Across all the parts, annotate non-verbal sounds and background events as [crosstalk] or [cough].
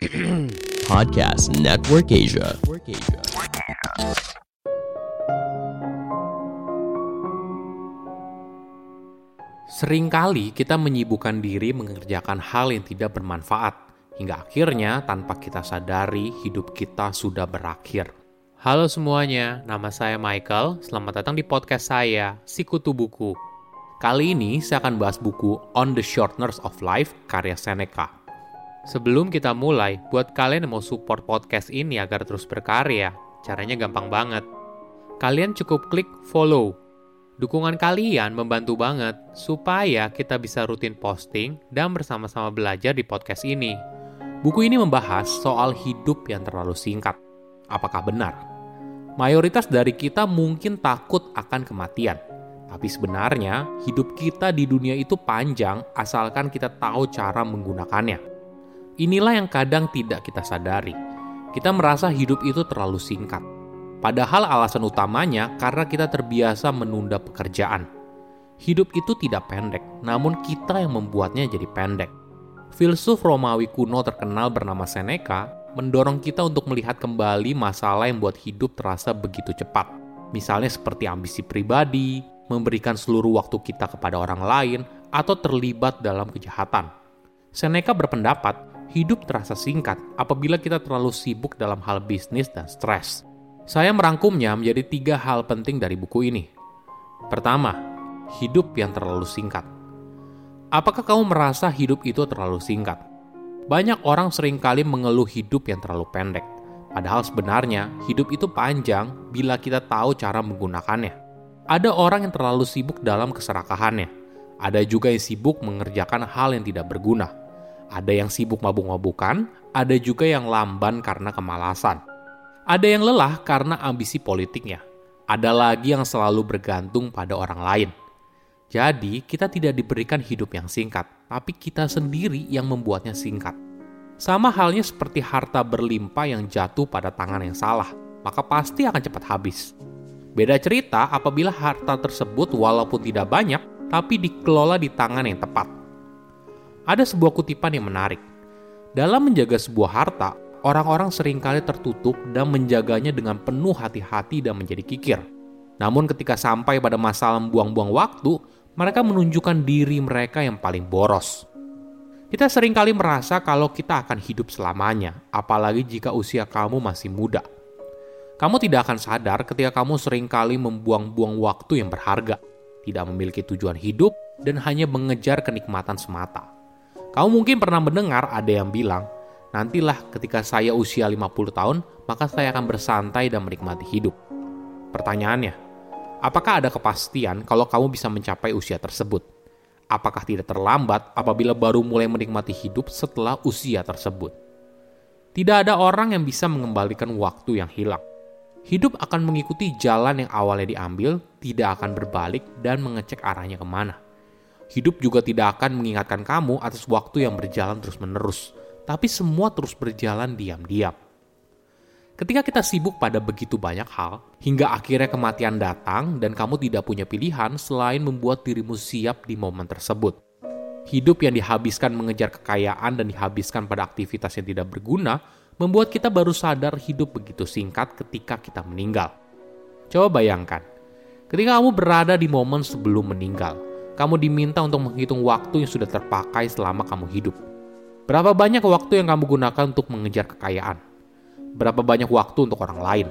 [clears throat] Podcast Network Asia. Seringkali kita menyibukkan diri mengerjakan hal yang tidak bermanfaat, hingga akhirnya tanpa kita sadari hidup kita sudah berakhir. Halo semuanya, nama saya Michael. Selamat datang di podcast saya, Sikutu Buku. Kali ini saya akan bahas buku On the Shortness of Life karya Seneca. Sebelum kita mulai, buat kalian yang mau support podcast ini agar terus berkarya, caranya gampang banget. Kalian cukup klik follow Dukungan kalian membantu banget supaya kita bisa rutin posting dan bersama-sama belajar di podcast ini. Buku ini membahas soal hidup yang terlalu singkat. Apakah benar? Mayoritas dari kita mungkin takut akan kematian. Tapi sebenarnya hidup kita di dunia itu panjang asalkan kita tahu cara menggunakannya. Inilah yang kadang tidak kita sadari. Kita merasa hidup itu terlalu singkat Padahal alasan utamanya karena kita terbiasa menunda pekerjaan. Hidup itu tidak pendek, namun kita yang membuatnya jadi pendek. Filsuf Romawi kuno terkenal bernama Seneca mendorong kita untuk melihat kembali masalah yang buat hidup terasa begitu cepat. Misalnya seperti ambisi pribadi, memberikan seluruh waktu kita kepada orang lain, atau terlibat dalam kejahatan. Seneca berpendapat, hidup terasa singkat apabila kita terlalu sibuk dalam hal bisnis dan stres. Saya merangkumnya menjadi tiga hal penting dari buku ini. Pertama, hidup yang terlalu singkat. Apakah kamu merasa hidup itu terlalu singkat? Banyak orang sering kali mengeluh hidup yang terlalu pendek. Padahal sebenarnya hidup itu panjang bila kita tahu cara menggunakannya. Ada orang yang terlalu sibuk dalam keserakahannya. Ada juga yang sibuk mengerjakan hal yang tidak berguna. Ada yang sibuk mabuk-mabukan, ada juga yang lamban karena kemalasan. Ada yang lelah karena ambisi politiknya. Ada lagi yang selalu bergantung pada orang lain. Jadi, kita tidak diberikan hidup yang singkat, tapi kita sendiri yang membuatnya singkat. Sama halnya seperti harta berlimpah yang jatuh pada tangan yang salah, maka pasti akan cepat habis. Beda cerita apabila harta tersebut walaupun tidak banyak, tapi dikelola di tangan yang tepat. Ada sebuah kutipan yang menarik. Dalam menjaga sebuah harta, orang-orang sering kali tertutup dan menjaganya dengan penuh hati-hati dan menjadi kikir. Namun ketika sampai pada masalah membuang-buang waktu, mereka menunjukkan diri mereka yang paling boros. Kita sering kali merasa kalau kita akan hidup selamanya, apalagi jika usia kamu masih muda. Kamu tidak akan sadar ketika kamu sering kali membuang-buang waktu yang berharga, tidak memiliki tujuan hidup, dan hanya mengejar kenikmatan semata. Kamu mungkin pernah mendengar ada yang bilang, Nantilah ketika saya usia 50 tahun, maka saya akan bersantai dan menikmati hidup. Pertanyaannya, apakah ada kepastian kalau kamu bisa mencapai usia tersebut? Apakah tidak terlambat apabila baru mulai menikmati hidup setelah usia tersebut? Tidak ada orang yang bisa mengembalikan waktu yang hilang. Hidup akan mengikuti jalan yang awalnya diambil, tidak akan berbalik dan mengecek arahnya ke mana. Hidup juga tidak akan mengingatkan kamu atas waktu yang berjalan terus-menerus tapi semua terus berjalan diam-diam. Ketika kita sibuk pada begitu banyak hal, hingga akhirnya kematian datang dan kamu tidak punya pilihan selain membuat dirimu siap di momen tersebut. Hidup yang dihabiskan mengejar kekayaan dan dihabiskan pada aktivitas yang tidak berguna membuat kita baru sadar hidup begitu singkat ketika kita meninggal. Coba bayangkan, ketika kamu berada di momen sebelum meninggal, kamu diminta untuk menghitung waktu yang sudah terpakai selama kamu hidup Berapa banyak waktu yang kamu gunakan untuk mengejar kekayaan? Berapa banyak waktu untuk orang lain?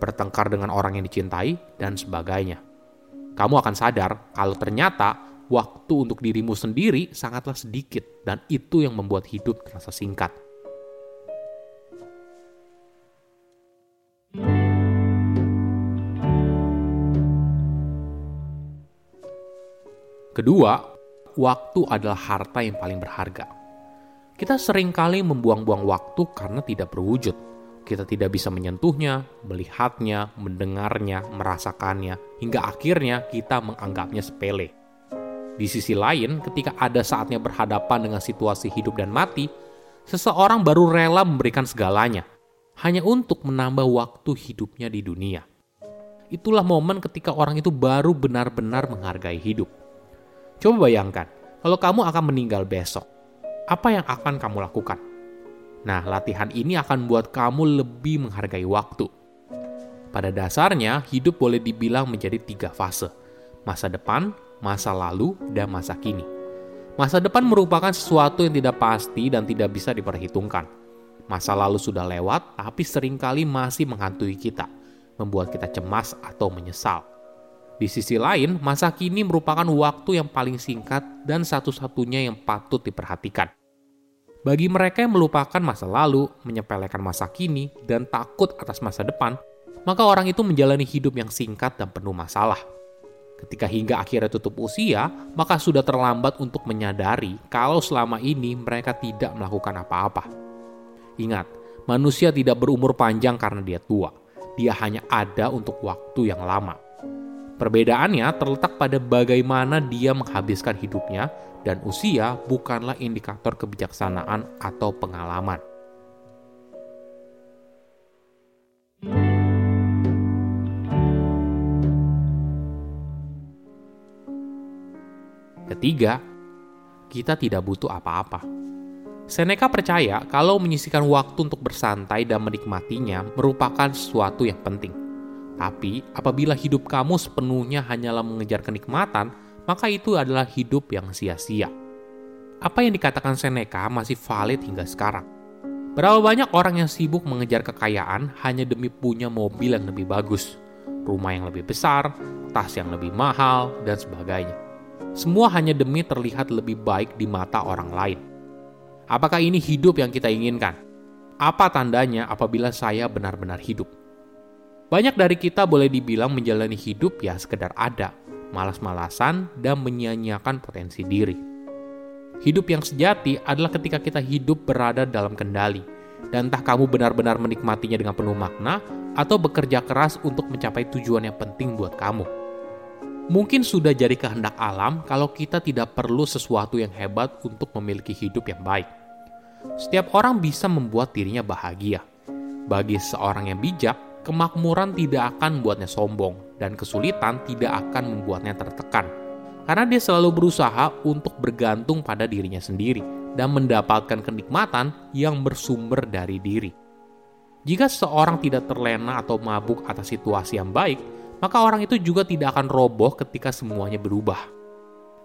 Bertengkar dengan orang yang dicintai, dan sebagainya. Kamu akan sadar kalau ternyata waktu untuk dirimu sendiri sangatlah sedikit, dan itu yang membuat hidup terasa singkat. Kedua, waktu adalah harta yang paling berharga. Kita sering kali membuang-buang waktu karena tidak berwujud. Kita tidak bisa menyentuhnya, melihatnya, mendengarnya, merasakannya, hingga akhirnya kita menganggapnya sepele. Di sisi lain, ketika ada saatnya berhadapan dengan situasi hidup dan mati, seseorang baru rela memberikan segalanya hanya untuk menambah waktu hidupnya di dunia. Itulah momen ketika orang itu baru benar-benar menghargai hidup. Coba bayangkan, kalau kamu akan meninggal besok, apa yang akan kamu lakukan? Nah, latihan ini akan buat kamu lebih menghargai waktu. Pada dasarnya, hidup boleh dibilang menjadi tiga fase. Masa depan, masa lalu, dan masa kini. Masa depan merupakan sesuatu yang tidak pasti dan tidak bisa diperhitungkan. Masa lalu sudah lewat, tapi sering kali masih menghantui kita, membuat kita cemas atau menyesal. Di sisi lain, masa kini merupakan waktu yang paling singkat dan satu-satunya yang patut diperhatikan. Bagi mereka yang melupakan masa lalu, menyepelekan masa kini, dan takut atas masa depan, maka orang itu menjalani hidup yang singkat dan penuh masalah. Ketika hingga akhirnya tutup usia, maka sudah terlambat untuk menyadari kalau selama ini mereka tidak melakukan apa-apa. Ingat, manusia tidak berumur panjang karena dia tua. Dia hanya ada untuk waktu yang lama. Perbedaannya terletak pada bagaimana dia menghabiskan hidupnya, dan usia bukanlah indikator kebijaksanaan atau pengalaman. Ketiga, kita tidak butuh apa-apa. Seneca percaya kalau menyisikan waktu untuk bersantai dan menikmatinya merupakan sesuatu yang penting. Tapi, apabila hidup kamu sepenuhnya hanyalah mengejar kenikmatan, maka itu adalah hidup yang sia-sia. Apa yang dikatakan Seneca masih valid hingga sekarang. Berapa banyak orang yang sibuk mengejar kekayaan hanya demi punya mobil yang lebih bagus, rumah yang lebih besar, tas yang lebih mahal, dan sebagainya. Semua hanya demi terlihat lebih baik di mata orang lain. Apakah ini hidup yang kita inginkan? Apa tandanya apabila saya benar-benar hidup? Banyak dari kita boleh dibilang menjalani hidup ya sekedar ada, malas-malasan, dan menyia-nyiakan potensi diri. Hidup yang sejati adalah ketika kita hidup berada dalam kendali, dan entah kamu benar-benar menikmatinya dengan penuh makna, atau bekerja keras untuk mencapai tujuan yang penting buat kamu. Mungkin sudah jadi kehendak alam kalau kita tidak perlu sesuatu yang hebat untuk memiliki hidup yang baik. Setiap orang bisa membuat dirinya bahagia. Bagi seorang yang bijak, kemakmuran tidak akan membuatnya sombong dan kesulitan tidak akan membuatnya tertekan. Karena dia selalu berusaha untuk bergantung pada dirinya sendiri dan mendapatkan kenikmatan yang bersumber dari diri. Jika seseorang tidak terlena atau mabuk atas situasi yang baik, maka orang itu juga tidak akan roboh ketika semuanya berubah.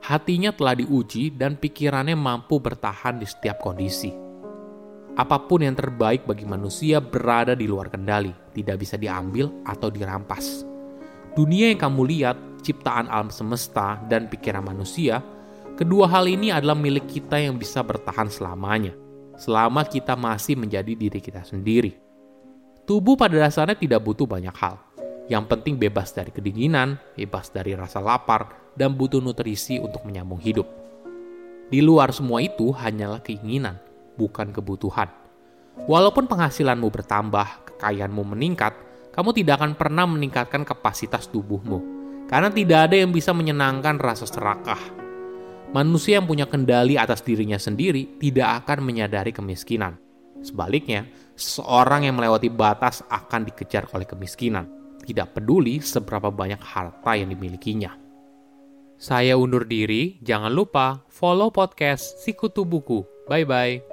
Hatinya telah diuji dan pikirannya mampu bertahan di setiap kondisi apa pun yang terbaik bagi manusia berada di luar kendali, tidak bisa diambil atau dirampas. Dunia yang kamu lihat, ciptaan alam semesta, dan pikiran manusia, kedua hal ini adalah milik kita yang bisa bertahan selamanya, selama kita masih menjadi diri kita sendiri. Tubuh pada dasarnya tidak butuh banyak hal. Yang penting bebas dari kedinginan, bebas dari rasa lapar, dan butuh nutrisi untuk menyambung hidup. Di luar semua itu hanyalah keinginan, bukan kebutuhan. Walaupun penghasilanmu bertambah, kekayaanmu meningkat, kamu tidak akan pernah meningkatkan kapasitas tubuhmu, karena tidak ada yang bisa menyenangkan rasa serakah. Manusia yang punya kendali atas dirinya sendiri tidak akan menyadari kemiskinan. Sebaliknya, seorang yang melewati batas akan dikejar oleh kemiskinan, tidak peduli seberapa banyak harta yang dimilikinya. Saya undur diri, jangan lupa follow podcast Sikutu Buku. Bye-bye.